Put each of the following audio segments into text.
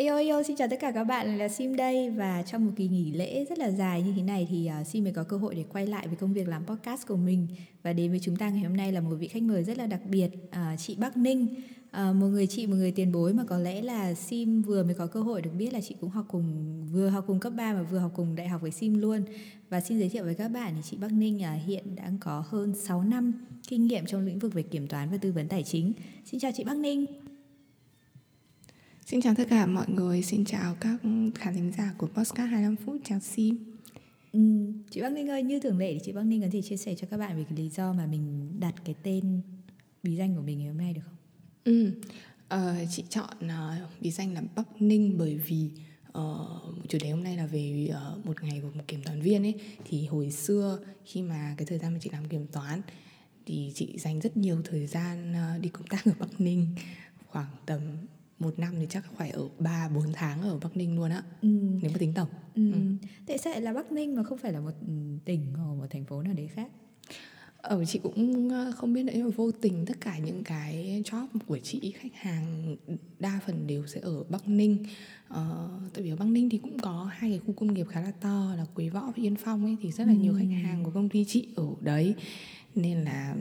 Eyo Eyo, xin chào tất cả các bạn là Sim đây và trong một kỳ nghỉ lễ rất là dài như thế này thì uh, Sim mới có cơ hội để quay lại với công việc làm podcast của mình và đến với chúng ta ngày hôm nay là một vị khách mời rất là đặc biệt uh, chị Bắc Ninh uh, một người chị một người tiền bối mà có lẽ là Sim vừa mới có cơ hội được biết là chị cũng học cùng vừa học cùng cấp 3 và vừa học cùng đại học với Sim luôn và xin giới thiệu với các bạn thì chị Bắc Ninh uh, hiện đang có hơn 6 năm kinh nghiệm trong lĩnh vực về kiểm toán và tư vấn tài chính. Xin chào chị Bắc Ninh. Xin chào tất cả mọi người, xin chào các khán thính giả của Postcard 25 phút, chào Sim ừ, Chị Bắc Ninh ơi, như thường lệ thì chị Bắc Ninh có thể chia sẻ cho các bạn về cái lý do mà mình đặt cái tên bí danh của mình ngày hôm nay được không? Ừ, uh, chị chọn uh, bí danh là Bắc Ninh bởi vì uh, chủ đề hôm nay là về uh, một ngày của một kiểm toán viên ấy thì hồi xưa khi mà cái thời gian mà chị làm kiểm toán thì chị dành rất nhiều thời gian uh, đi công tác ở Bắc Ninh khoảng tầm một năm thì chắc phải ở 3 4 tháng ở Bắc Ninh luôn á. Ừ. Nếu mà tính tổng. Ừ. ừ. Tại sao lại là Bắc Ninh mà không phải là một tỉnh hoặc một thành phố nào đấy khác? ở ờ, chị cũng ờ, không biết nữa nhưng mà vô tình tất cả những cái job của chị khách hàng đa phần đều sẽ ở Bắc Ninh ờ, tại vì ở Bắc Ninh thì cũng có hai cái khu công nghiệp khá là to là Quế Võ và Yên Phong ấy thì rất là ừ. nhiều khách hàng của công ty chị ở đấy nên là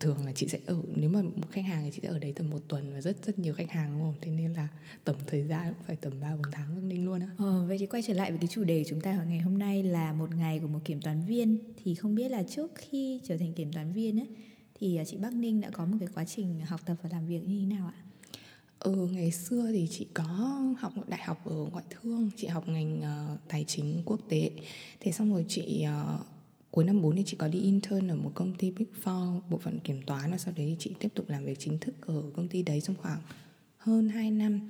thường là chị sẽ ở nếu mà một khách hàng thì chị sẽ ở đấy tầm một tuần và rất rất nhiều khách hàng đúng không thế nên là tổng thời gian cũng phải tầm ba bốn tháng Bắc Ninh luôn á ờ, vậy thì quay trở lại với cái chủ đề chúng ta ngày hôm nay là một ngày của một kiểm toán viên thì không biết là trước khi trở thành kiểm toán viên ấy thì à, chị Bắc Ninh đã có một cái quá trình học tập và làm việc như thế nào ạ? Ừ, ngày xưa thì chị có học đại học ở ngoại thương, chị học ngành uh, tài chính quốc tế. Thế xong rồi chị uh, cuối năm 4 thì chị có đi intern ở một công ty Big Four bộ phận kiểm toán và sau đấy chị tiếp tục làm việc chính thức ở công ty đấy trong khoảng hơn 2 năm.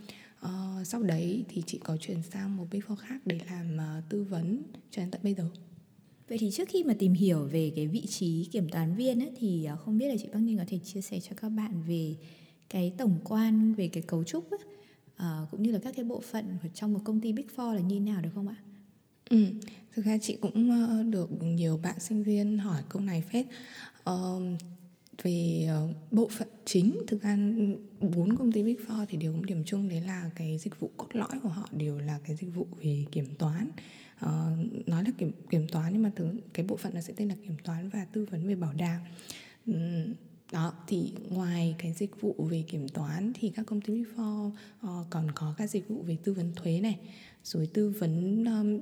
Uh, sau đấy thì chị có chuyển sang một Big Four khác để làm uh, tư vấn cho đến tận bây giờ. Vậy thì trước khi mà tìm hiểu về cái vị trí kiểm toán viên ấy, thì ờ, không biết là chị Bắc Ninh có thể chia sẻ cho các bạn về cái tổng quan về cái cấu trúc ấy, uh, cũng như là các cái bộ phận trong một công ty Big Four là như nào được không ạ? Ừ, thực ra chị cũng ờ, được nhiều bạn sinh viên hỏi câu này phết. Uh, về ờ, bộ phận chính thực ra bốn công ty big four thì đều có điểm chung đấy là cái dịch vụ cốt lõi của họ đều là cái dịch vụ về kiểm toán. Uh, nói là kiểm kiểm toán nhưng mà thứ cái bộ phận nó sẽ tên là kiểm toán và tư vấn về bảo đảm. Um, đó thì ngoài cái dịch vụ về kiểm toán thì các công ty big four uh, còn có các dịch vụ về tư vấn thuế này rồi tư vấn um,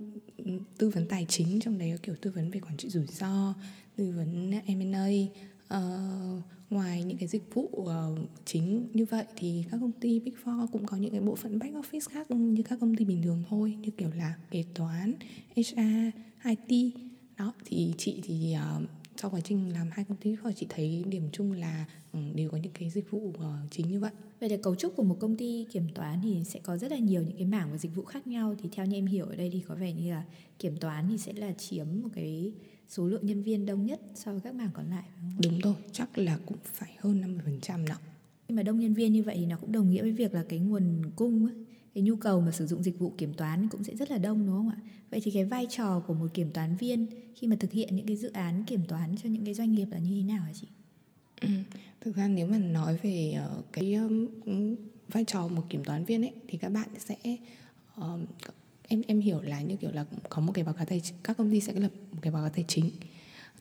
tư vấn tài chính trong đấy có kiểu tư vấn về quản trị rủi ro tư vấn M&A uh, ờ, ngoài những cái dịch vụ uh, chính như vậy thì các công ty Big Four cũng có những cái bộ phận back office khác như các công ty bình thường thôi như kiểu là kế toán, HR, IT đó thì chị thì uh, sau quá trình làm hai công ty chị thấy điểm chung là um, đều có những cái dịch vụ uh, chính như vậy. Vậy là cấu trúc của một công ty kiểm toán thì sẽ có rất là nhiều những cái mảng và dịch vụ khác nhau. Thì theo như em hiểu ở đây thì có vẻ như là kiểm toán thì sẽ là chiếm một cái số lượng nhân viên đông nhất so với các mảng còn lại đúng rồi chắc là cũng phải hơn 50% đó. Nhưng mà đông nhân viên như vậy thì nó cũng đồng nghĩa với việc là cái nguồn cung ấy, cái nhu cầu mà sử dụng dịch vụ kiểm toán cũng sẽ rất là đông, đúng không ạ vậy thì cái vai trò của một kiểm toán viên khi mà thực hiện những cái dự án kiểm toán cho những cái doanh nghiệp là như thế nào hả chị Ừ. Thực ra nếu mà nói về ờ, cái vai trò một kiểm toán viên ấy, thì các bạn sẽ ờ, em em hiểu là như kiểu là có một cái báo cáo tài chính, các công ty sẽ lập một cái báo cáo tài chính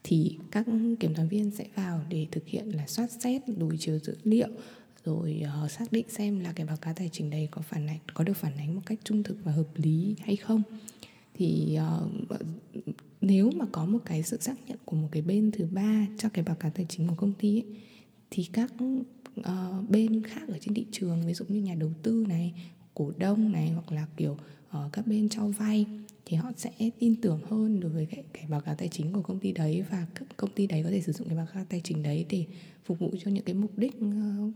thì các kiểm toán viên sẽ vào để thực hiện là soát xét, đối chiếu dữ liệu rồi uh, xác định xem là cái báo cáo tài chính đấy có phản ánh có được phản ánh một cách trung thực và hợp lý hay không. Thì uh, nếu mà có một cái sự xác nhận của một cái bên thứ ba cho cái báo cáo tài chính của công ty ấy, thì các uh, bên khác ở trên thị trường ví dụ như nhà đầu tư này cổ đông này hoặc là kiểu uh, các bên cho vay thì họ sẽ tin tưởng hơn đối với cái, cái báo cáo tài chính của công ty đấy và các công ty đấy có thể sử dụng cái báo cáo tài chính đấy để phục vụ cho những cái mục đích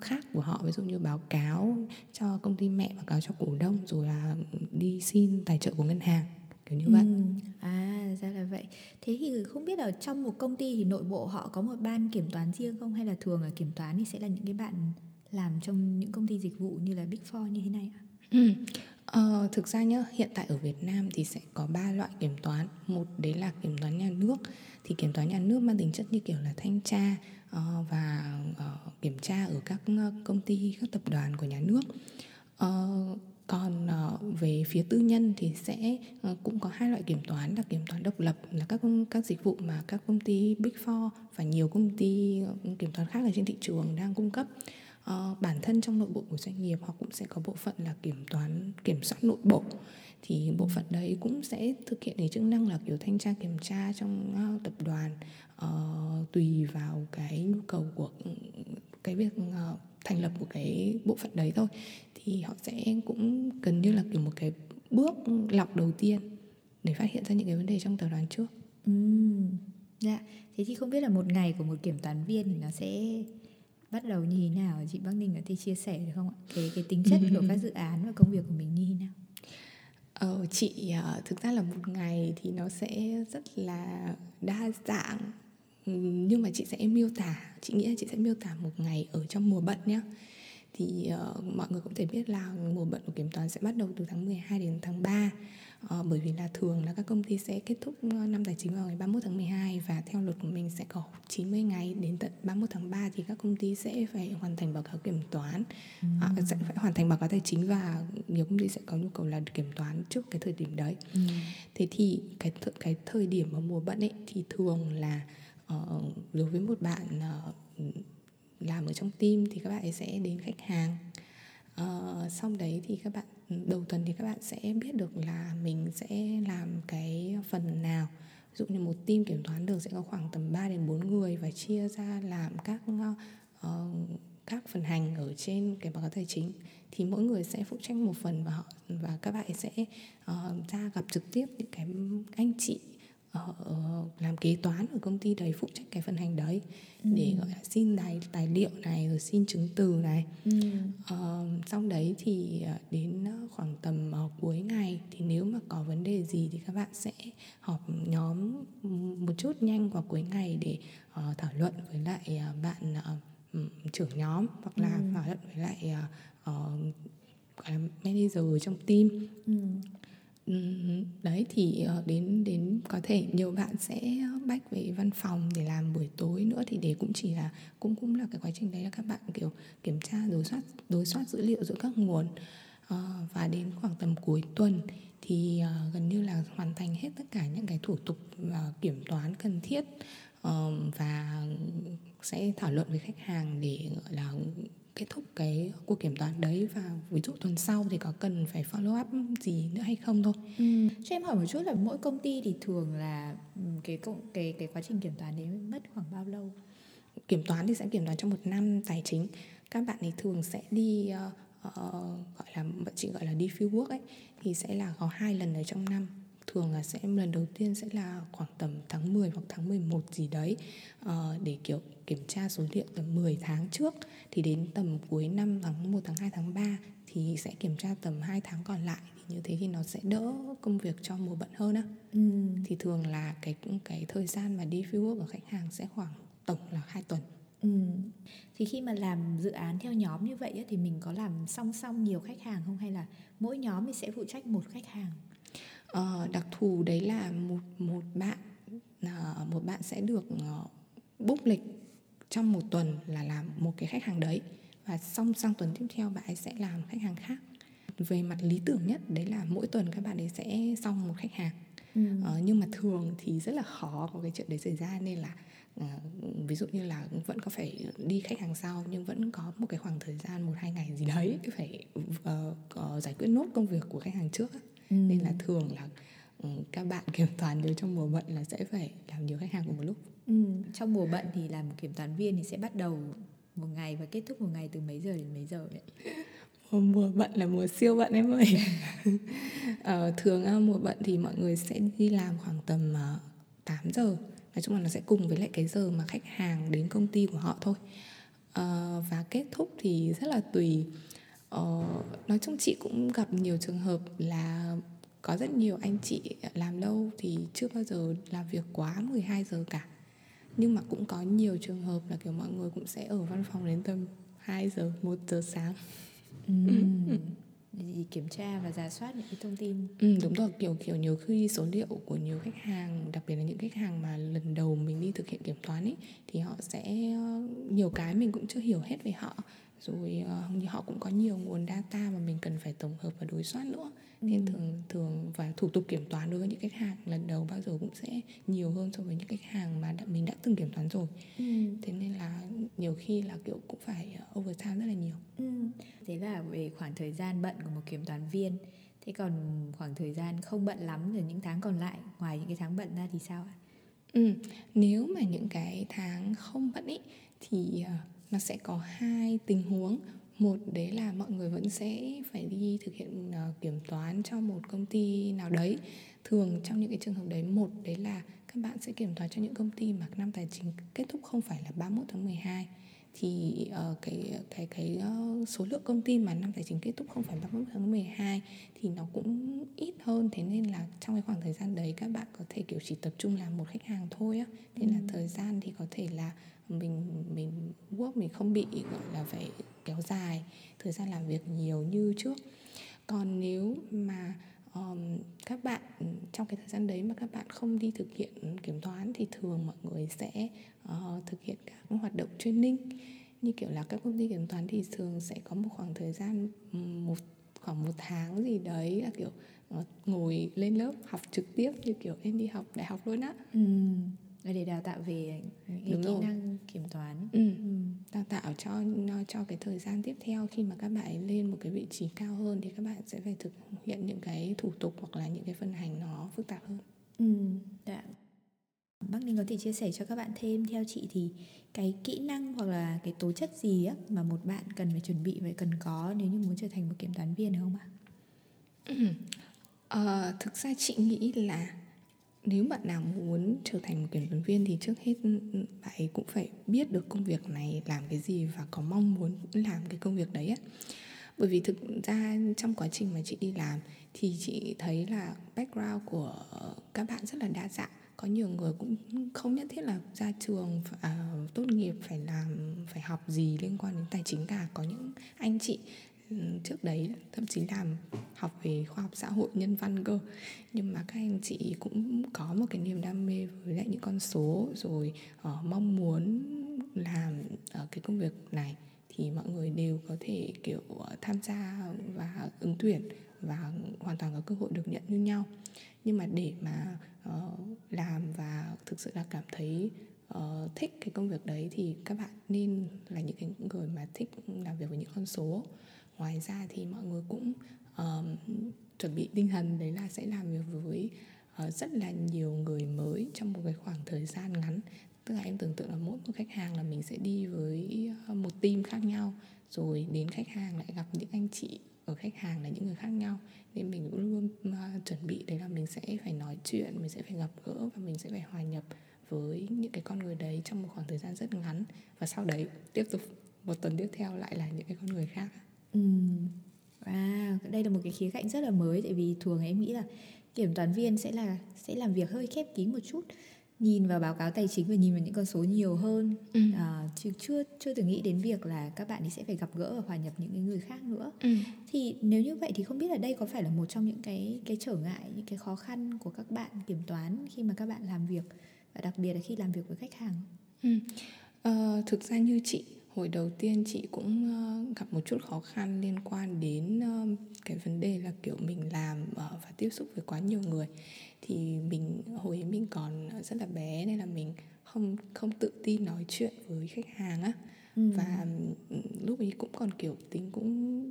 khác của họ ví dụ như báo cáo cho công ty mẹ báo cáo cho cổ đông rồi là đi xin tài trợ của ngân hàng kiểu như vậy ừ. à ra là vậy thế thì không biết ở trong một công ty thì nội bộ họ có một ban kiểm toán riêng không hay là thường là kiểm toán thì sẽ là những cái bạn làm trong những công ty dịch vụ như là big four như thế này ạ ừ. Ờ, thực ra nhá hiện tại ở Việt Nam thì sẽ có ba loại kiểm toán. Một đấy là kiểm toán nhà nước. Thì kiểm toán nhà nước mang tính chất như kiểu là thanh tra uh, và uh, kiểm tra ở các ờ, công ty các tập đoàn của nhà nước. Uh, còn uh, về phía tư nhân thì sẽ uh, cũng có hai loại kiểm toán là kiểm toán độc lập là các các dịch vụ mà các công ty Big Four và nhiều công ty kiểm toán khác ở trên thị trường đang cung cấp uh, bản thân trong nội bộ của doanh nghiệp họ cũng sẽ có bộ phận là kiểm toán kiểm soát nội bộ thì bộ phận đấy cũng sẽ thực hiện cái chức năng là kiểu thanh tra kiểm tra trong uh, tập đoàn uh, tùy vào cái nhu cầu của cái việc uh, thành lập của cái bộ phận đấy thôi thì họ sẽ cũng gần như là kiểu một cái bước lọc đầu tiên để phát hiện ra những cái vấn đề trong tập đoàn trước. Ừ. Dạ, thế thì không biết là một ngày của một kiểm toán viên thì nó sẽ bắt đầu như thế nào chị Bắc Ninh có thể chia sẻ được không ạ? Cái cái tính chất của các dự án và công việc của mình như thế nào? Ờ, chị ờ, thực ra là một ngày thì nó sẽ rất là đa dạng nhưng mà chị sẽ miêu tả chị nghĩ là chị sẽ miêu tả một ngày ở trong mùa bận nhé thì uh, mọi người cũng thể biết là mùa bận của kiểm toán sẽ bắt đầu từ tháng 12 đến tháng 3 uh, bởi vì là thường là các công ty sẽ kết thúc năm tài chính vào ngày 31 tháng 12 và theo luật của mình sẽ có 90 ngày đến tận 31 tháng 3 thì các công ty sẽ phải hoàn thành báo cáo kiểm toán ừ. uh, sẽ phải hoàn thành báo cáo tài chính và nhiều công ty sẽ có nhu cầu là kiểm toán trước cái thời điểm đấy ừ. thế thì cái th- cái thời điểm ở mùa bận ấy thì thường là uh, đối với một bạn uh, làm ở trong team thì các bạn ấy sẽ đến khách hàng uh, xong đấy thì các bạn đầu tuần thì các bạn sẽ biết được là mình sẽ làm cái phần nào. Ví dụ như một team kiểm toán được sẽ có khoảng tầm 3 đến 4 người và chia ra làm các uh, các phần hành ở trên cái báo cáo tài chính. Thì mỗi người sẽ phụ trách một phần và họ và các bạn sẽ uh, ra gặp trực tiếp những cái anh chị uh, làm kế toán ở công ty đấy phụ trách cái phần hành đấy ừ. để gọi là xin tài tài liệu này rồi xin chứng từ này ừ. uh, xong đấy thì đến khoảng tầm uh, cuối ngày thì nếu mà có vấn đề gì thì các bạn sẽ họp nhóm một chút nhanh vào cuối ngày để uh, thảo luận với lại uh, bạn uh, trưởng nhóm hoặc là ừ. thảo luận với lại uh, uh, gọi là manager trong team ừ đấy thì ờ, đến đến có thể nhiều bạn sẽ bách về văn phòng để làm buổi tối nữa, thì để cũng chỉ là, cũng cũng là cái quá trình đấy là các bạn, kiểu, kiểm tra đối soát đối soát dữ liệu giữa các nguồn. Ờ, và đến khoảng tầm cuối tuần thì ờ, gần như là hoàn thành hết tất cả những cái thủ tục kiểm toán cần thiết và sẽ thảo luận với khách hàng để, gọi là kết thúc cái cuộc kiểm toán đấy và ví dụ tuần sau thì có cần phải follow up gì nữa hay không thôi. Ừ. Cho em hỏi một chút là mỗi công ty thì thường là ừ, cái cái cái quá trình kiểm toán đấy mất khoảng bao lâu? Kiểm toán thì sẽ kiểm toán trong một năm tài chính. Các bạn ấy thường sẽ đi uh, uh, gọi là chị gọi là đi field work ấy thì sẽ là có hai lần ở trong năm thường là sẽ lần đầu tiên sẽ là khoảng tầm tháng 10 hoặc tháng 11 gì đấy uh, để kiểu kiểm tra số liệu tầm 10 tháng trước thì đến tầm cuối năm tháng 1 tháng 2 tháng 3 thì sẽ kiểm tra tầm 2 tháng còn lại thì như thế thì nó sẽ đỡ công việc cho mùa bận hơn á. Ừ. Thì thường là cái cái thời gian mà đi field work của khách hàng sẽ khoảng tổng là 2 tuần. Ừ. Thì khi mà làm dự án theo nhóm như vậy thì mình có làm song song nhiều khách hàng không hay là mỗi nhóm thì sẽ phụ trách một khách hàng? Uh, đặc thù đấy là một một bạn uh, một bạn sẽ được uh, book lịch trong một tuần là làm một cái khách hàng đấy. Và xong sang tuần tiếp theo bạn ấy sẽ làm khách hàng khác. Về mặt lý tưởng nhất đấy là mỗi tuần các bạn ấy sẽ xong một khách hàng. Ừ. uh, nhưng mà thường thì rất là khó có cái chuyện đấy xảy ra nên là uh, ví dụ như là vẫn có phải đi khách hàng sau nhưng vẫn có một cái khoảng thời gian một hai ngày gì đấy phải uh, giải quyết nốt công việc của khách hàng trước ừ. nên là thường là ừ, các bạn kiểm toán nếu trong mùa bận là sẽ phải làm nhiều khách hàng cùng một lúc. Ừ. trong mùa bận thì làm kiểm toán viên thì sẽ bắt đầu một ngày và kết thúc một ngày từ mấy giờ đến mấy giờ vậy? Mùa bận là mùa siêu bận em ơi. Ờ, thường mùa bận thì mọi người sẽ đi làm khoảng tầm uh, ờ, 8 giờ. Nói chung là nó sẽ cùng với lại cái giờ mà khách hàng đến công ty của họ thôi. Uh, và kết thúc thì rất là tùy Ờ, nói chung chị cũng gặp nhiều trường hợp là có rất nhiều anh chị làm lâu thì chưa bao giờ làm việc quá 12 giờ cả. Nhưng mà cũng có nhiều trường hợp là kiểu mọi người cũng sẽ ở văn phòng đến tầm 2 giờ, 1 giờ sáng. Ừ. Thì kiểm tra và giả soát những cái thông tin. Ừ, đúng rồi kiểu kiểu nhiều khi số liệu của nhiều khách hàng đặc biệt là những khách hàng mà lần đầu mình đi thực hiện kiểm toán ấy thì họ sẽ nhiều cái mình cũng chưa hiểu hết về họ rồi uh, họ cũng có nhiều nguồn data mà mình cần phải tổng hợp và đối soát nữa nên ừ. thường thường và thủ tục kiểm toán đối với những khách hàng lần đầu bao giờ cũng sẽ nhiều hơn so với những khách hàng mà đã, mình đã từng kiểm toán rồi ừ. thế nên là nhiều khi là kiểu cũng phải ờ, overtime rất là nhiều ừ. thế là về khoảng thời gian bận của một kiểm toán viên thế còn khoảng thời gian không bận lắm rồi những tháng còn lại ngoài những cái tháng bận ra thì sao ạ ừ. nếu mà những cái tháng không bận ý thì uh, nó sẽ có hai tình huống. Một đấy là mọi người vẫn sẽ phải đi thực hiện uh, kiểm toán cho một công ty nào đấy. Thường trong những cái trường hợp đấy một đấy là các bạn sẽ kiểm toán cho những công ty mà năm tài chính kết thúc không phải là 31 tháng 12 thì uh, cái cái cái uh, số lượng công ty mà năm tài chính kết thúc không phải 31 tháng 12 thì nó cũng ít hơn. Thế nên là trong cái khoảng thời gian đấy các bạn có thể kiểu chỉ tập trung làm một khách hàng thôi á. Thế ừ. là thời gian thì có thể là mình mình work mình không bị gọi là phải kéo dài thời gian làm việc nhiều như trước. Còn nếu mà um, các bạn trong cái thời gian đấy mà các bạn không đi thực hiện kiểm toán thì thường mọi người sẽ uh, thực hiện các hoạt động training. Như kiểu là các công ty kiểm toán thì thường sẽ có một khoảng thời gian một khoảng một tháng gì đấy là kiểu ờ, ngồi lên lớp học trực tiếp như kiểu em đi học đại học luôn á. Ừ để đào tạo về những cái Đúng kỹ rồi. năng kiểm toán ừ. Ừ. đào tạo cho cho cái thời gian tiếp theo khi mà các bạn lên một cái vị trí cao hơn thì các bạn sẽ phải thực hiện những cái thủ tục hoặc là những cái phân hành nó phức tạp hơn ừ. Dạ. Bác Ninh có thể chia sẻ cho các bạn thêm theo chị thì cái kỹ năng hoặc là cái tố chất gì á mà một bạn cần phải chuẩn bị và cần có nếu như muốn trở thành một kiểm toán viên không ạ? Ừ. À, thực ra chị nghĩ là nếu bạn nào muốn trở thành một kiểm toán viên thì trước hết ừ, ừ, bạn ấy cũng phải biết được công việc này làm cái gì và có mong muốn làm cái công việc đấy á. Bởi vì thực ra trong quá trình mà chị đi làm thì chị thấy là background của các bạn rất là đa dạng. Có nhiều người cũng không nhất thiết là ra trường à, tốt nghiệp phải làm phải học gì liên quan đến tài chính cả. Có những anh chị Ừ, trước đấy thậm chí làm học về khoa học xã hội nhân văn cơ. Nhưng mà các anh chị cũng có một cái niềm đam mê với lại những con số rồi uh, mong muốn làm uh, cái công việc này. Thì mọi người đều có thể kiểu uh, tham gia và ứng tuyển và hoàn toàn có cơ hội được nhận như nhau. Nhưng mà để mà uh, làm và thực sự là cảm thấy uh, thích cái công việc đấy thì các bạn nên là những cái người mà thích làm việc với những con số ngoài ra thì mọi người cũng um, chuẩn bị tinh thần đấy là sẽ làm việc với uh, rất là nhiều người mới trong một cái khoảng thời gian ngắn. Tức là em tưởng tượng là mỗi một khách hàng là mình sẽ đi với ờ, một team khác nhau rồi đến khách hàng lại gặp những anh chị ở khách hàng là những người khác nhau. Nên mình cũng luôn uh, chuẩn bị đấy là mình sẽ phải nói chuyện mình sẽ phải gặp gỡ và mình sẽ phải hòa nhập với những cái con người đấy trong một khoảng thời gian rất ngắn. Và sau đấy tiếp tục một tuần tiếp theo lại là những cái con người khác Ừ. À, đây là một cái khía cạnh rất là mới tại vì thường em nghĩ là kiểm toán viên sẽ là sẽ làm việc hơi khép kín một chút nhìn vào báo cáo tài chính và nhìn vào những con số nhiều hơn ừ. à, chứ chưa chưa từng nghĩ đến việc là các bạn ấy sẽ phải gặp gỡ và hòa nhập những cái người khác nữa ừ. thì nếu như vậy thì không biết là đây có phải là một trong những cái cái trở ngại những cái khó khăn của các bạn kiểm toán khi mà các bạn làm việc và đặc biệt là khi làm việc với khách hàng ừ. ờ, thực ra như chị hồi đầu tiên chị cũng uh, gặp một chút khó khăn liên quan đến uh, cái vấn đề là kiểu mình làm uh, và tiếp xúc với quá nhiều người thì mình hồi ấy mình còn rất là bé nên là mình không không tự tin nói chuyện với khách hàng á ừ. và lúc ấy cũng còn kiểu tính cũng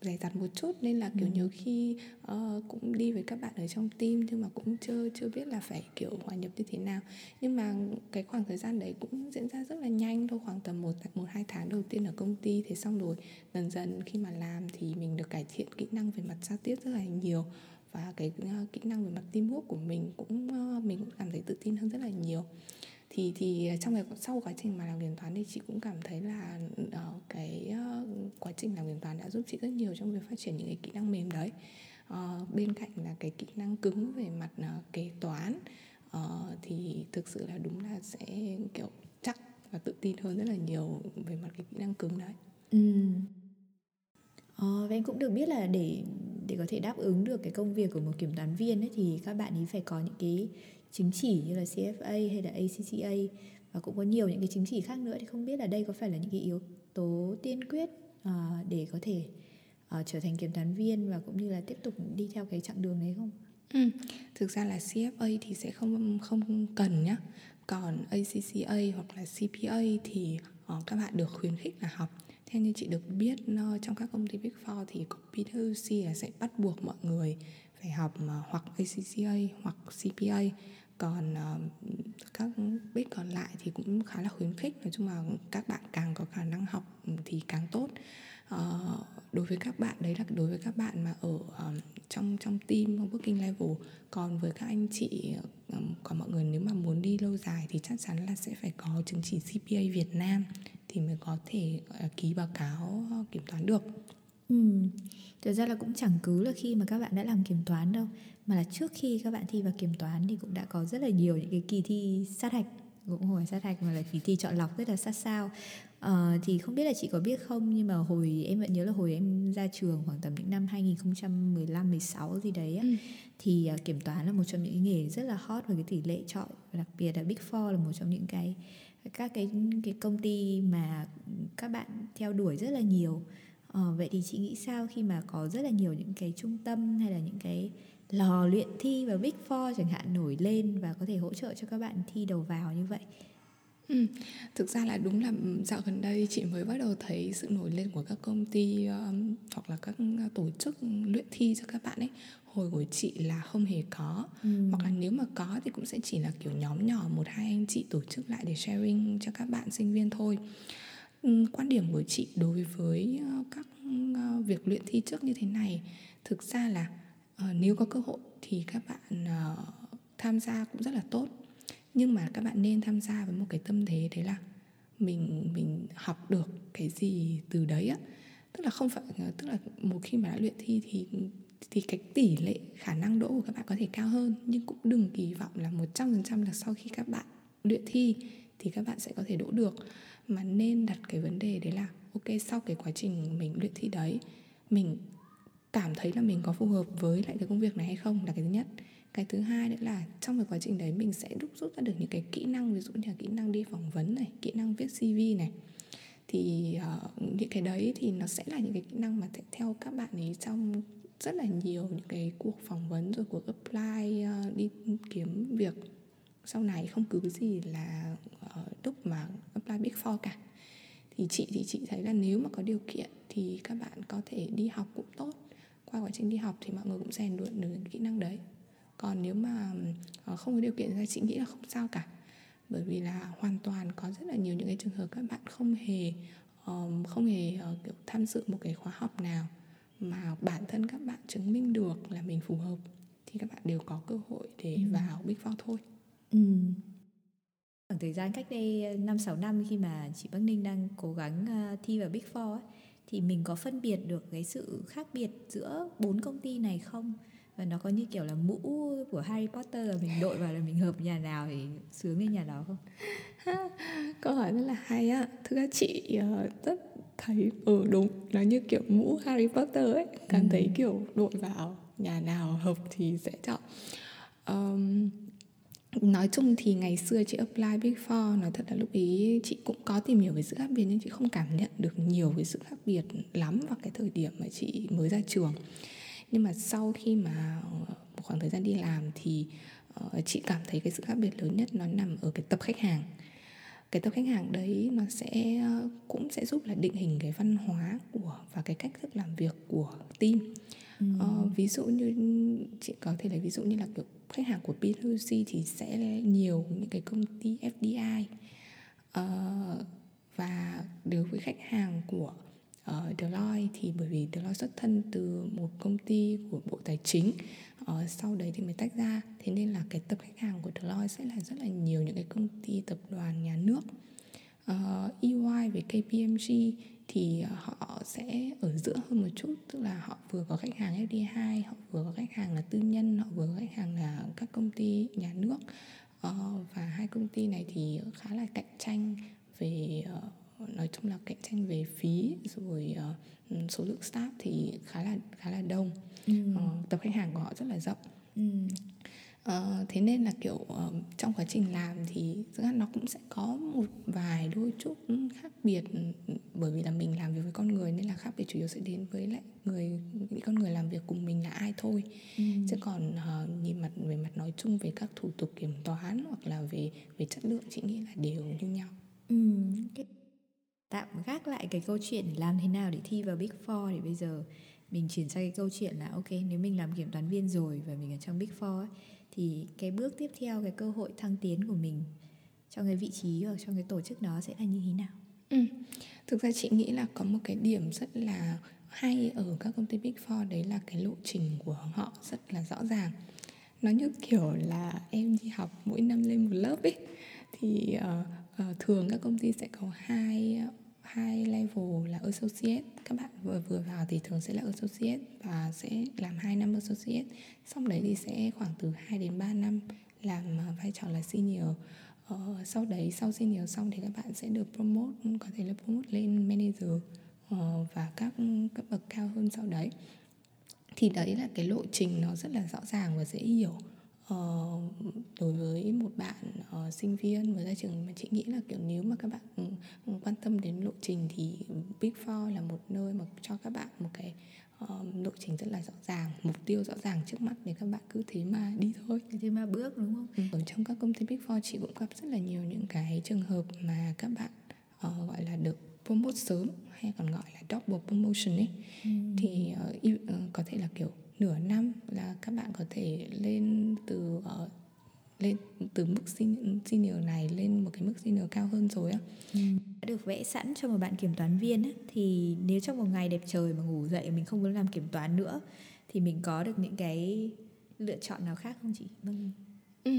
dày dặt một chút nên là kiểu ừ. nhiều khi uh, cũng đi với các bạn ở trong team nhưng mà cũng chưa chưa biết là phải kiểu hòa nhập như thế nào nhưng mà cái khoảng thời gian đấy cũng diễn ra rất là nhanh thôi khoảng tầm một một hai tháng đầu tiên ở công ty thế xong rồi dần dần khi mà làm thì mình được cải thiện kỹ năng về mặt giao tiếp rất là nhiều và cái uh, kỹ năng về mặt teamwork của mình cũng uh, mình cũng cảm thấy tự tin hơn rất là nhiều thì thì ờ, trong cái sau quá trình mà làm kiểm toán thì chị cũng cảm thấy là uh, cái uh, quá trình làm kiểm toán đã giúp chị rất nhiều trong việc phát triển những cái kỹ năng mềm đấy uh, bên cạnh là cái kỹ năng cứng về mặt uh, kế toán uh, thì thực sự là đúng là sẽ kiểu chắc và tự tin hơn rất là nhiều về mặt cái kỹ năng cứng đấy ừ. Ờ, và em cũng được biết là để để có thể đáp ứng được cái công việc của một kiểm toán viên ấy, thì các bạn ấy phải có những cái chứng chỉ như là CFA hay là ACCA và cũng có nhiều những cái chứng chỉ khác nữa thì không biết là đây có phải là những cái yếu tố tiên quyết à, để có thể à, trở thành kiểm toán viên và cũng như là tiếp tục đi theo cái chặng đường đấy không? Ừ, thực ra là CFA thì sẽ không không cần nhá. Còn ACCA hoặc là CPA thì uh, các bạn được khuyến khích là học. Theo như chị được biết uh, trong các công ty Big Four thì PwC là sẽ bắt buộc mọi người phải học ờ, hoặc ACCA hoặc CPA còn uh, các bếp còn lại thì cũng khá là khuyến khích. Nói chung là các bạn càng có khả năng học thì càng tốt. Uh, đối với các bạn đấy là đối với các bạn mà ở um, trong trong team trong working level. Còn với các anh chị um, còn mọi người nếu mà muốn đi lâu dài thì chắc chắn là sẽ phải có chứng chỉ CPA Việt Nam thì mới có thể uh, ký báo cáo kiểm toán được. Ừ. Thực ra là cũng chẳng cứ là khi mà các bạn đã làm kiểm toán đâu Mà là trước khi các bạn thi vào kiểm toán thì cũng đã có rất là nhiều những cái kỳ thi sát hạch Cũng không phải sát hạch mà là kỳ thi chọn lọc rất là sát sao uh, Thì không biết là chị có biết không Nhưng mà hồi em vẫn nhớ là hồi em ra trường khoảng tầm những năm 2015-16 gì đấy á, ừ. Thì uh, kiểm toán là một trong những nghề rất là hot và cái tỷ lệ chọn Đặc biệt là Big Four là một trong những cái các cái cái công ty mà các bạn theo đuổi rất là nhiều Ờ, vậy thì chị nghĩ sao khi mà có rất là nhiều những cái trung tâm hay là những cái lò luyện thi và Big Four chẳng hạn nổi lên và có thể hỗ trợ cho các bạn thi đầu vào như vậy? Ừ, thực ra là đúng là dạo gần đây chị mới bắt đầu thấy sự nổi lên của các công ty um, hoặc là các tổ chức luyện thi cho các bạn ấy hồi của chị là không hề có ừ. hoặc là nếu mà có thì cũng sẽ chỉ là kiểu nhóm nhỏ một hai anh chị tổ chức lại để sharing cho các bạn sinh viên thôi Ừ, Ừ, quan điểm của chị đối với ờ, các ờ, việc luyện thi trước như thế này, thực ra là ờ, nếu có cơ hội thì các bạn tham gia cũng rất là tốt. Nhưng mà các bạn nên tham gia với một cái tâm thế đấy là mình mình học được cái gì từ đấy á. Tức là không phải tức là một khi mà đã luyện thi thì thì cái tỷ lệ khả năng đỗ của các bạn có thể cao hơn. Nhưng cũng đừng kỳ vọng là một trăm phần trăm là sau khi các bạn luyện thi thì các bạn sẽ có thể đỗ được mà nên đặt cái vấn đề đấy là ok sau cái quá trình mình luyện thi đấy mình cảm thấy là mình có phù hợp với lại cái công việc này hay không là cái thứ nhất. Cái thứ hai nữa là trong cái quá trình đấy mình sẽ đúc rút ra được những cái kỹ năng ví dụ như là kỹ năng đi phỏng vấn này kỹ năng viết cv này. Thì uh, những cái đấy thì nó sẽ là những cái kỹ năng mà theo các bạn ấy trong rất là nhiều những cái cuộc phỏng vấn rồi cuộc apply uh, đi kiếm việc sau này không cứ gì là lúc mà apply big four cả thì chị thì chị thấy là nếu mà có điều kiện thì các bạn có thể đi học cũng tốt qua quá trình đi học thì mọi người cũng rèn luyện được kỹ năng đấy còn nếu mà uh, không có điều kiện thì chị nghĩ là không sao cả bởi vì là hoàn toàn có rất là nhiều những cái trường hợp các bạn không hề um, không hề uh, kiểu tham dự một cái khóa học nào mà bản thân các bạn chứng minh được là mình phù hợp thì các bạn đều có cơ hội để ừ. vào Big Four thôi. Ừ. Khoảng thời gian cách đây 5-6 ờ, năm khi mà chị Bắc Ninh đang cố gắng ờ, thi vào Big Four ấy, thì mình có phân biệt được cái sự khác biệt giữa bốn công ty này không? Và nó có như kiểu là mũ của Harry Potter là mình đội vào là mình hợp nhà nào thì sướng lên nhà đó không? Câu hỏi rất là hay á. Thực ra chị uh, rất thấy ừ đúng nó như kiểu mũ Harry Potter ấy cảm ừ. thấy kiểu đội vào nhà nào hợp thì sẽ chọn um, nói chung thì ngày xưa chị apply Big Four nói thật là lúc ý chị cũng có tìm hiểu về sự khác biệt nhưng chị không cảm nhận được nhiều về sự khác biệt lắm vào cái thời điểm mà chị mới ra trường. Nhưng mà sau khi mà một khoảng thời gian đi làm thì uh, chị cảm thấy cái sự khác biệt lớn nhất nó nằm ở cái tập khách hàng. Cái tập khách hàng đấy nó sẽ ờ, cũng sẽ giúp là định hình cái văn hóa của và cái cách thức làm việc của team ừ. uh, ví dụ như chị có thể lấy ví dụ như là kiểu khách hàng của B2C thì sẽ nhiều những cái công ty FDI uh, ờ, và đối với khách hàng của uh, Deloitte thì bởi vì Deloitte xuất thân từ một công ty của Bộ Tài chính uh, sau đấy thì mới tách ra. Thế nên là cái tập khách hàng của Deloitte sẽ là rất là nhiều những cái công ty tập đoàn nhà nước uh, EY về KPMG thì họ sẽ ở giữa hơn một chút tức là họ vừa có khách hàng FD2 họ vừa có khách hàng là tư nhân họ vừa có khách hàng là các công ty nhà nước uh, và hai công ty này thì khá là cạnh tranh về uh, nói chung là cạnh tranh về phí rồi uh, số lượng staff thì khá là khá là đông ừ. uh, tập khách hàng của họ rất là rộng ừ. Uh, thế nên là kiểu uh, trong quá trình làm thì thực ra nó cũng sẽ có một vài đôi chút khác biệt bởi vì là mình làm việc với con người nên là khác biệt chủ yếu sẽ đến với lại người những con người làm việc cùng mình là ai thôi ừ. chứ còn uh, nhìn mặt về mặt nói chung về các thủ tục kiểm toán hoặc là về về chất lượng chị nghĩ là đều như nhau ừ tạm gác lại cái câu chuyện làm thế nào để thi vào Big Four thì bây giờ mình chuyển sang cái câu chuyện là ok nếu mình làm kiểm toán viên rồi và mình ở trong Big Four ấy, thì cái bước tiếp theo cái cơ hội thăng tiến của mình trong cái vị trí hoặc trong cái tổ chức đó sẽ là như thế nào? Ừ. thực ra chị nghĩ là có một cái điểm rất là hay ở các công ty big four đấy là cái lộ trình của họ rất là rõ ràng. Nó như kiểu là em đi học mỗi năm lên một lớp ấy thì uh, uh, thường các công ty sẽ có hai hai level là associate. Các bạn vừa vừa vào thì thường sẽ là associate và sẽ làm 2 năm associate. Xong đấy thì sẽ khoảng từ 2 đến 3 năm làm ờ, vai trò là senior. Uh, sau đấy sau senior xong thì các bạn sẽ được promote có thể là promote lên manager uh, và các cấp bậc cao hơn sau đấy. Thì đấy là cái lộ trình nó rất là rõ ràng và dễ hiểu uh, đối với một bạn uh, sinh viên mới ra trường mà chị nghĩ là kiểu nếu mà các bạn um, quan tâm đến lộ trình thì Big Four là một nơi mà cho các bạn một cái um, lộ trình rất là rõ ràng mục tiêu rõ ràng trước mắt để các bạn cứ thế mà đi thôi cứ thế mà bước đúng không ừ. ở trong các công ty Big Four chị cũng gặp rất là nhiều những cái trường hợp mà các bạn uh, gọi là được promote sớm hay còn gọi là double promotion ấy ừ. thì uh, uh, có thể là kiểu nửa năm là các bạn có thể lên từ uh, lên từ mức senior này lên một cái mức senior cao hơn rồi á ừ. đã được vẽ sẵn cho một bạn kiểm toán viên á thì nếu trong một ngày đẹp trời mà ngủ dậy mình không muốn làm kiểm toán nữa thì mình có được những cái lựa chọn nào khác không chị vâng ừ.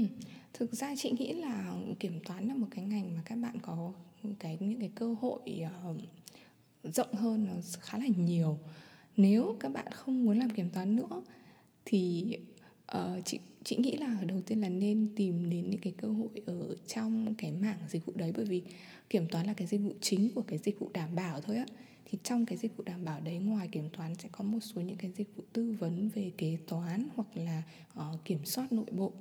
thực ra chị nghĩ là kiểm toán là một cái ngành mà các bạn có cái những cái cơ hội uh, rộng hơn nó khá là nhiều nếu các bạn không muốn làm kiểm toán nữa thì uh, chị chị nghĩ là đầu tiên là nên tìm đến những cái cơ hội ở trong cái mảng dịch vụ đấy. Bởi vì kiểm toán là cái dịch vụ chính của cái dịch vụ đảm bảo thôi á. Thì trong cái dịch vụ đảm bảo đấy ngoài kiểm toán sẽ có một số những cái dịch vụ tư vấn về kế toán hoặc là uh, kiểm soát nội bộ.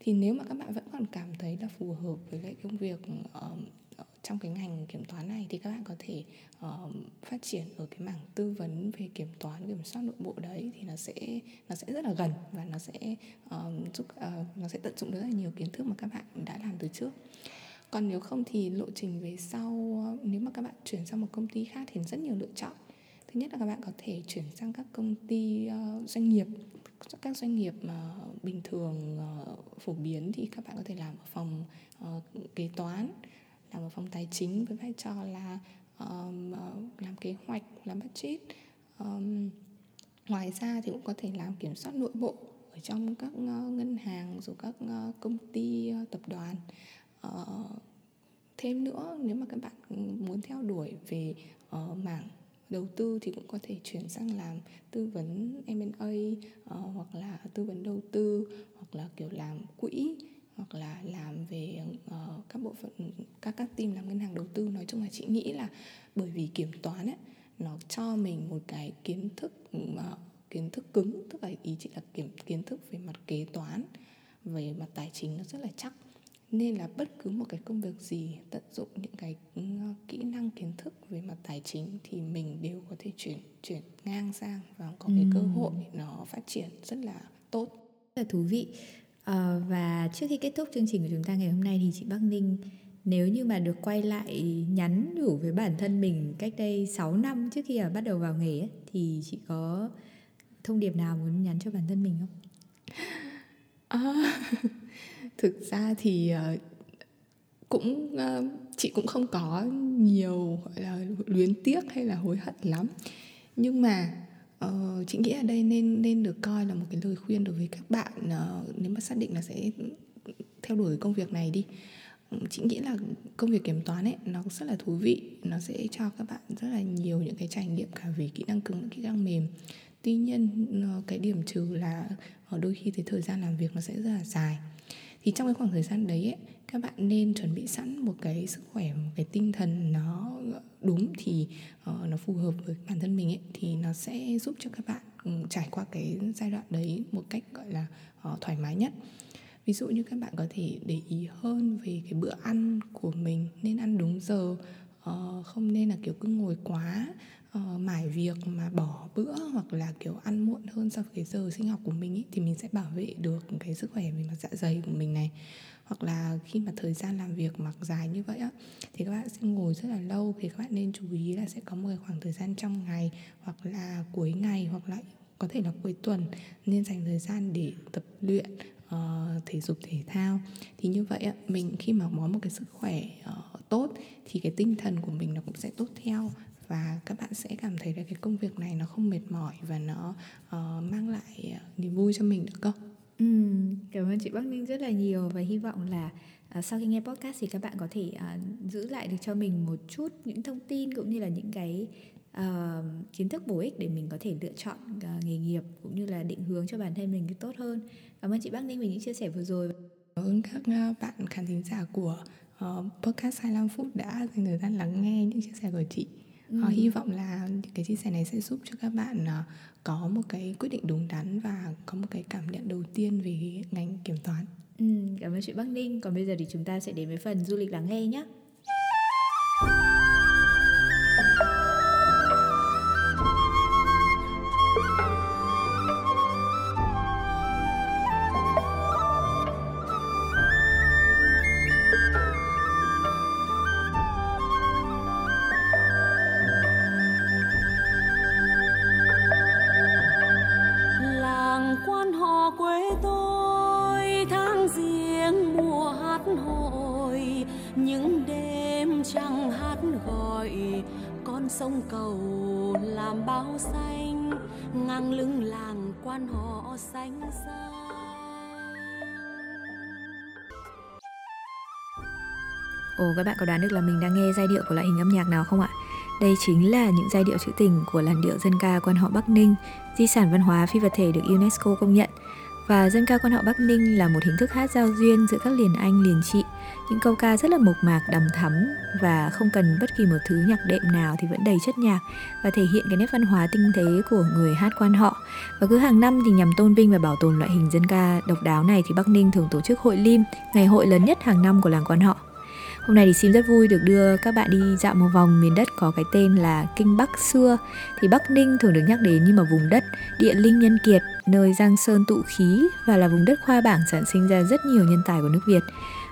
Thì nếu mà các bạn vẫn còn cảm thấy là phù hợp với lại công việc uh, trong cái ngành kiểm toán này thì các bạn có thể uh, phát triển ở cái mảng tư vấn về kiểm toán kiểm soát nội bộ đấy thì nó sẽ nó sẽ rất là gần và nó sẽ uh, giúp uh, nó sẽ tận dụng được rất là nhiều kiến thức mà các bạn đã làm từ trước. Còn nếu không thì lộ trình về sau nếu mà các bạn chuyển sang một công ty khác thì rất nhiều lựa chọn. Thứ nhất là các bạn có thể chuyển sang các công ty uh, doanh nghiệp các doanh nghiệp mà bình thường uh, phổ biến thì các bạn có thể làm ở phòng uh, kế toán làm ở phòng tài chính với vai trò là um, làm kế hoạch làm budget. Um, ngoài ra thì cũng có thể làm kiểm soát nội bộ ở trong các uh, ngân hàng rồi các uh, công ty uh, tập đoàn. Uh, thêm nữa nếu mà các bạn muốn theo đuổi về uh, mảng đầu tư thì cũng có thể chuyển sang làm tư vấn M&A uh, hoặc là tư vấn đầu tư hoặc là kiểu làm quỹ hoặc là làm về uh, các bộ phận các các team làm ngân hàng đầu tư. Nói chung là chị nghĩ là bởi vì kiểm toán ấy nó cho mình một cái kiến thức mà kiến thức cứng. Tức là ý chị là kiểm kiến thức về mặt kế toán về mặt tài chính nó rất là chắc. Nên là bất cứ một cái công việc gì tận dụng những cái uh, kỹ năng kiến thức về mặt tài chính thì mình đều có thể chuyển chuyển ngang sang và có cái cơ hội nó phát triển rất là tốt. Rất là thú vị À, và trước khi kết thúc chương trình của chúng ta ngày hôm nay thì chị Bắc Ninh nếu như mà được quay lại nhắn nhủ với bản thân mình cách đây 6 năm trước khi mà bắt đầu vào nghề ấy, thì chị có thông điệp nào muốn nhắn cho bản thân mình không? À, thực ra thì uh, cũng uh, chị cũng không có nhiều gọi là luyến tiếc hay là hối hận lắm nhưng mà uh, chị nghĩ ở đây nên nên được coi là một cái lời khuyên đối với các bạn uh, nếu mà xác định là sẽ theo đuổi công việc này đi. Ừ, chị nghĩ là công việc kiểm toán ấy nó rất là thú vị nó sẽ cho các bạn rất là nhiều những cái trải nghiệm cả về kỹ năng cứng kỹ năng mềm. Tuy nhiên ờ, cái điểm trừ là đôi khi thì thời gian làm việc nó sẽ rất là dài thì trong cái khoảng thời gian đấy ấy, các bạn nên chuẩn bị sẵn một cái sức khỏe một cái tinh thần nó đúng thì uh, nó phù hợp với bản thân mình ấy thì nó sẽ giúp cho các bạn um, trải qua cái giai đoạn đấy một cách gọi là uh, thoải mái nhất. Ví dụ như các bạn có thể để ý hơn về cái bữa ăn của mình nên ăn đúng giờ uh, không nên là kiểu cứ ngồi quá uh, mải việc mà bỏ bữa hoặc là kiểu ăn muộn hơn so với cái giờ sinh học của mình ý, thì mình sẽ bảo vệ được cái sức khỏe về mặt dạ dày của mình này. Hoặc là khi mà thời gian làm việc mặc dài như vậy á thì các bạn sẽ ngồi rất là lâu thì các bạn nên chú ý là sẽ có một khoảng thời gian trong ngày hoặc là cuối ngày hoặc là có thể là cuối tuần nên dành thời gian để tập luyện uh, thể dục thể thao. Thì như vậy á, mình khi mà có một cái sức khỏe uh, tốt thì cái tinh thần của mình nó cũng sẽ tốt theo và các bạn sẽ cảm thấy là cái công việc này nó không mệt mỏi và nó uh, mang lại niềm vui cho mình được cơ. Ừ, cảm ơn chị Bắc Ninh rất là nhiều và hy vọng là uh, sau khi nghe podcast thì các bạn có thể uh, giữ lại được cho mình một chút những thông tin cũng như là những cái uh, kiến thức bổ ích để mình có thể lựa chọn uh, nghề nghiệp cũng như là định hướng cho bản thân mình tốt hơn. Cảm ơn chị Bắc Ninh vì những chia sẻ vừa rồi. Cảm ơn các bạn khán thính giả của uh, podcast 25 phút đã dành thời gian lắng nghe những chia sẻ của chị. Ừ. Hy vọng là cái chia sẻ này sẽ giúp cho các bạn uh, có một cái quyết định đúng đắn và có một cái cảm nhận đầu tiên về ngành kiểm toán. Ừ, cảm ơn chị Bắc Ninh. Còn bây giờ thì chúng ta sẽ đến với phần du lịch lắng nghe nhé. Các bạn có đoán được là mình đang nghe giai điệu của loại hình âm nhạc nào không ạ? Đây chính là những giai điệu trữ tình của làn điệu dân ca quan họ Bắc Ninh, di sản văn hóa phi vật thể được UNESCO công nhận. Và dân ca quan họ Bắc Ninh là một hình thức hát giao duyên giữa các liền anh liền chị những câu ca rất là mộc mạc đầm thắm và không cần bất kỳ một thứ nhạc đệm nào thì vẫn đầy chất nhạc và thể hiện cái nét văn hóa tinh tế của người hát quan họ và cứ hàng năm thì nhằm tôn vinh và bảo tồn loại hình dân ca độc đáo này thì Bắc Ninh thường tổ chức hội lim ngày hội lớn nhất hàng năm của làng quan họ Hôm nay thì Sim rất vui được đưa các bạn đi dạo một vòng miền đất có cái tên là Kinh Bắc xưa thì Bắc Ninh thường được nhắc đến như một vùng đất địa linh nhân kiệt, nơi Giang Sơn tụ khí và là vùng đất khoa bảng sản sinh ra rất nhiều nhân tài của nước Việt.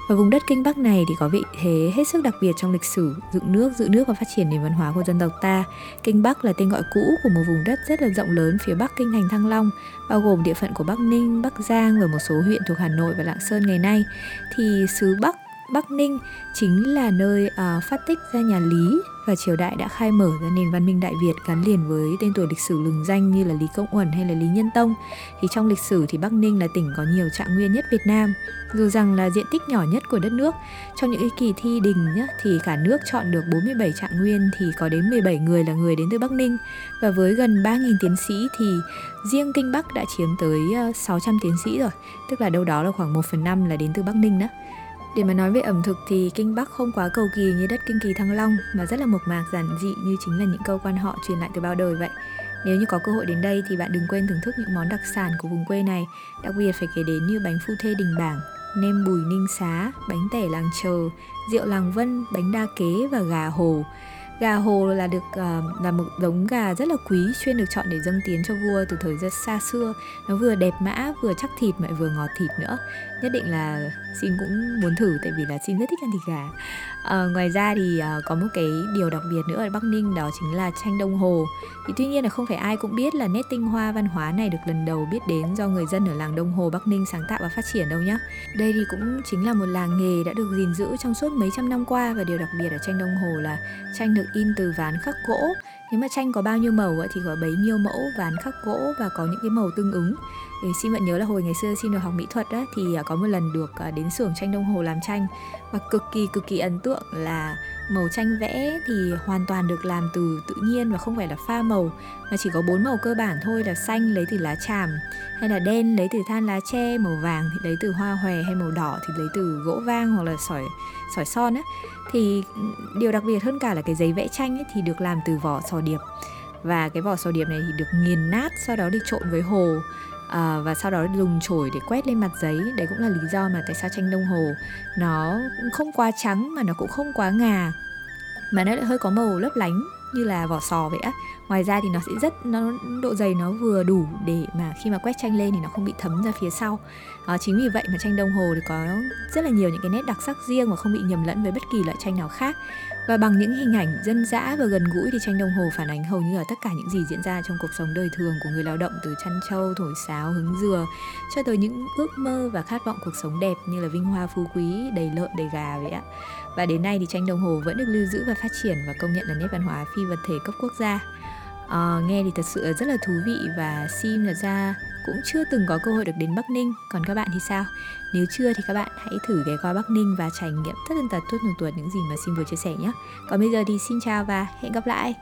Và vùng đất Kinh Bắc này thì có vị thế hết sức đặc biệt trong lịch sử dựng nước, giữ nước và phát triển nền văn hóa của dân tộc ta. Kinh Bắc là tên gọi cũ của một vùng đất rất là rộng lớn phía bắc kinh thành Thăng Long, bao gồm địa phận của Bắc Ninh, Bắc Giang và một số huyện thuộc Hà Nội và Lạng Sơn ngày nay. Thì xứ Bắc Bắc Ninh chính là nơi uh, phát tích ra nhà Lý và triều đại đã khai mở ra nền văn minh Đại Việt gắn liền với tên tuổi lịch sử lừng danh như là Lý Công Uẩn hay là Lý Nhân Tông. Thì trong lịch sử thì Bắc Ninh là tỉnh có nhiều trạng nguyên nhất Việt Nam. Dù rằng là diện tích nhỏ nhất của đất nước, trong những kỳ thi đình nhá, thì cả nước chọn được 47 trạng nguyên thì có đến 17 người là người đến từ Bắc Ninh. Và với gần 3.000 tiến sĩ thì riêng Kinh Bắc đã chiếm tới à, 600 tiến sĩ rồi, tức là đâu đó là khoảng 1 phần 5 là đến từ Bắc Ninh đó. Để mà nói về ẩm thực thì Kinh Bắc không quá cầu kỳ như đất Kinh Kỳ Thăng Long mà rất là mộc mạc giản dị như chính là những câu quan họ truyền lại từ bao đời vậy. Nếu như có cơ hội đến đây thì bạn đừng quên thưởng thức những món đặc sản của vùng quê này, đặc biệt phải kể đến như bánh phu thê đình bảng, nem bùi ninh xá, bánh tẻ làng chờ, rượu làng vân, bánh đa kế và gà hồ. Gà hồ là được uh, là một giống gà rất là quý chuyên được chọn để dâng tiến cho vua từ thời rất xa xưa. Nó vừa đẹp mã, vừa chắc thịt mà vừa ngọt thịt nữa. Nhất định là xin cũng muốn thử tại vì là xin rất thích ăn thịt gà. À, ngoài ra thì à, có một cái điều đặc biệt nữa ở Bắc Ninh đó chính là tranh đồng hồ. Thì tuy nhiên là không phải ai cũng biết là nét tinh hoa văn hóa này được lần đầu biết đến do người dân ở làng Đông Hồ Bắc Ninh sáng tạo và phát triển đâu nhá. Đây thì cũng chính là một làng nghề đã được gìn giữ trong suốt mấy trăm năm qua và điều đặc biệt ở tranh Đông Hồ là tranh được in từ ván khắc gỗ nếu mà tranh có bao nhiêu màu thì có bấy nhiêu mẫu ván khắc gỗ và có những cái màu tương ứng. Thì xin vẫn nhớ là hồi ngày xưa xin được học mỹ thuật á, thì à, có một lần được à, đến xưởng tranh đông hồ làm tranh. Và cực kỳ cực kỳ ấn tượng là màu tranh vẽ thì hoàn toàn được làm từ tự nhiên và không phải là pha màu mà chỉ có bốn màu cơ bản thôi là xanh lấy từ lá tràm hay là đen lấy từ than lá tre màu vàng thì lấy từ hoa hòe hay màu đỏ thì lấy từ gỗ vang hoặc là sỏi sỏi son á thì điều đặc biệt hơn cả là cái giấy vẽ tranh ấy thì được làm từ vỏ sò điệp. Và cái vỏ sò điệp này thì được nghiền nát sau đó đi trộn với hồ à, và sau đó dùng chổi để quét lên mặt giấy. Đấy cũng là lý do mà tại sao tranh đông hồ nó không quá trắng mà nó cũng không quá ngà. Mà nó lại hơi có màu lấp lánh như là vỏ sò vậy á ngoài ra thì nó sẽ rất nó độ dày nó vừa đủ để mà khi mà quét tranh lên thì nó không bị thấm ra phía sau à, chính vì vậy mà tranh đồng hồ thì có rất là nhiều những cái nét đặc sắc riêng và không bị nhầm lẫn với bất kỳ loại tranh nào khác và bằng những hình ảnh dân dã và gần gũi thì tranh đồng hồ phản ánh hầu như là tất cả những gì diễn ra trong cuộc sống đời thường của người lao động từ chăn trâu, thổi sáo, hứng dừa cho tới những ước mơ và khát vọng cuộc sống đẹp như là vinh hoa phú quý, đầy lợn, đầy gà vậy ạ. Và đến nay thì tranh đồng hồ vẫn được lưu giữ và phát triển và công nhận là nét văn hóa phi vật thể cấp quốc gia. À, nghe thì thật sự rất là thú vị và Sim thật ra cũng chưa từng có cơ hội được đến Bắc Ninh. Còn các bạn thì sao? Nếu chưa thì các bạn hãy thử ghé qua Bắc Ninh và trải nghiệm tất tần tật tuốt một tuột những gì mà Sim vừa chia sẻ nhé. Còn bây giờ thì xin chào và hẹn gặp lại!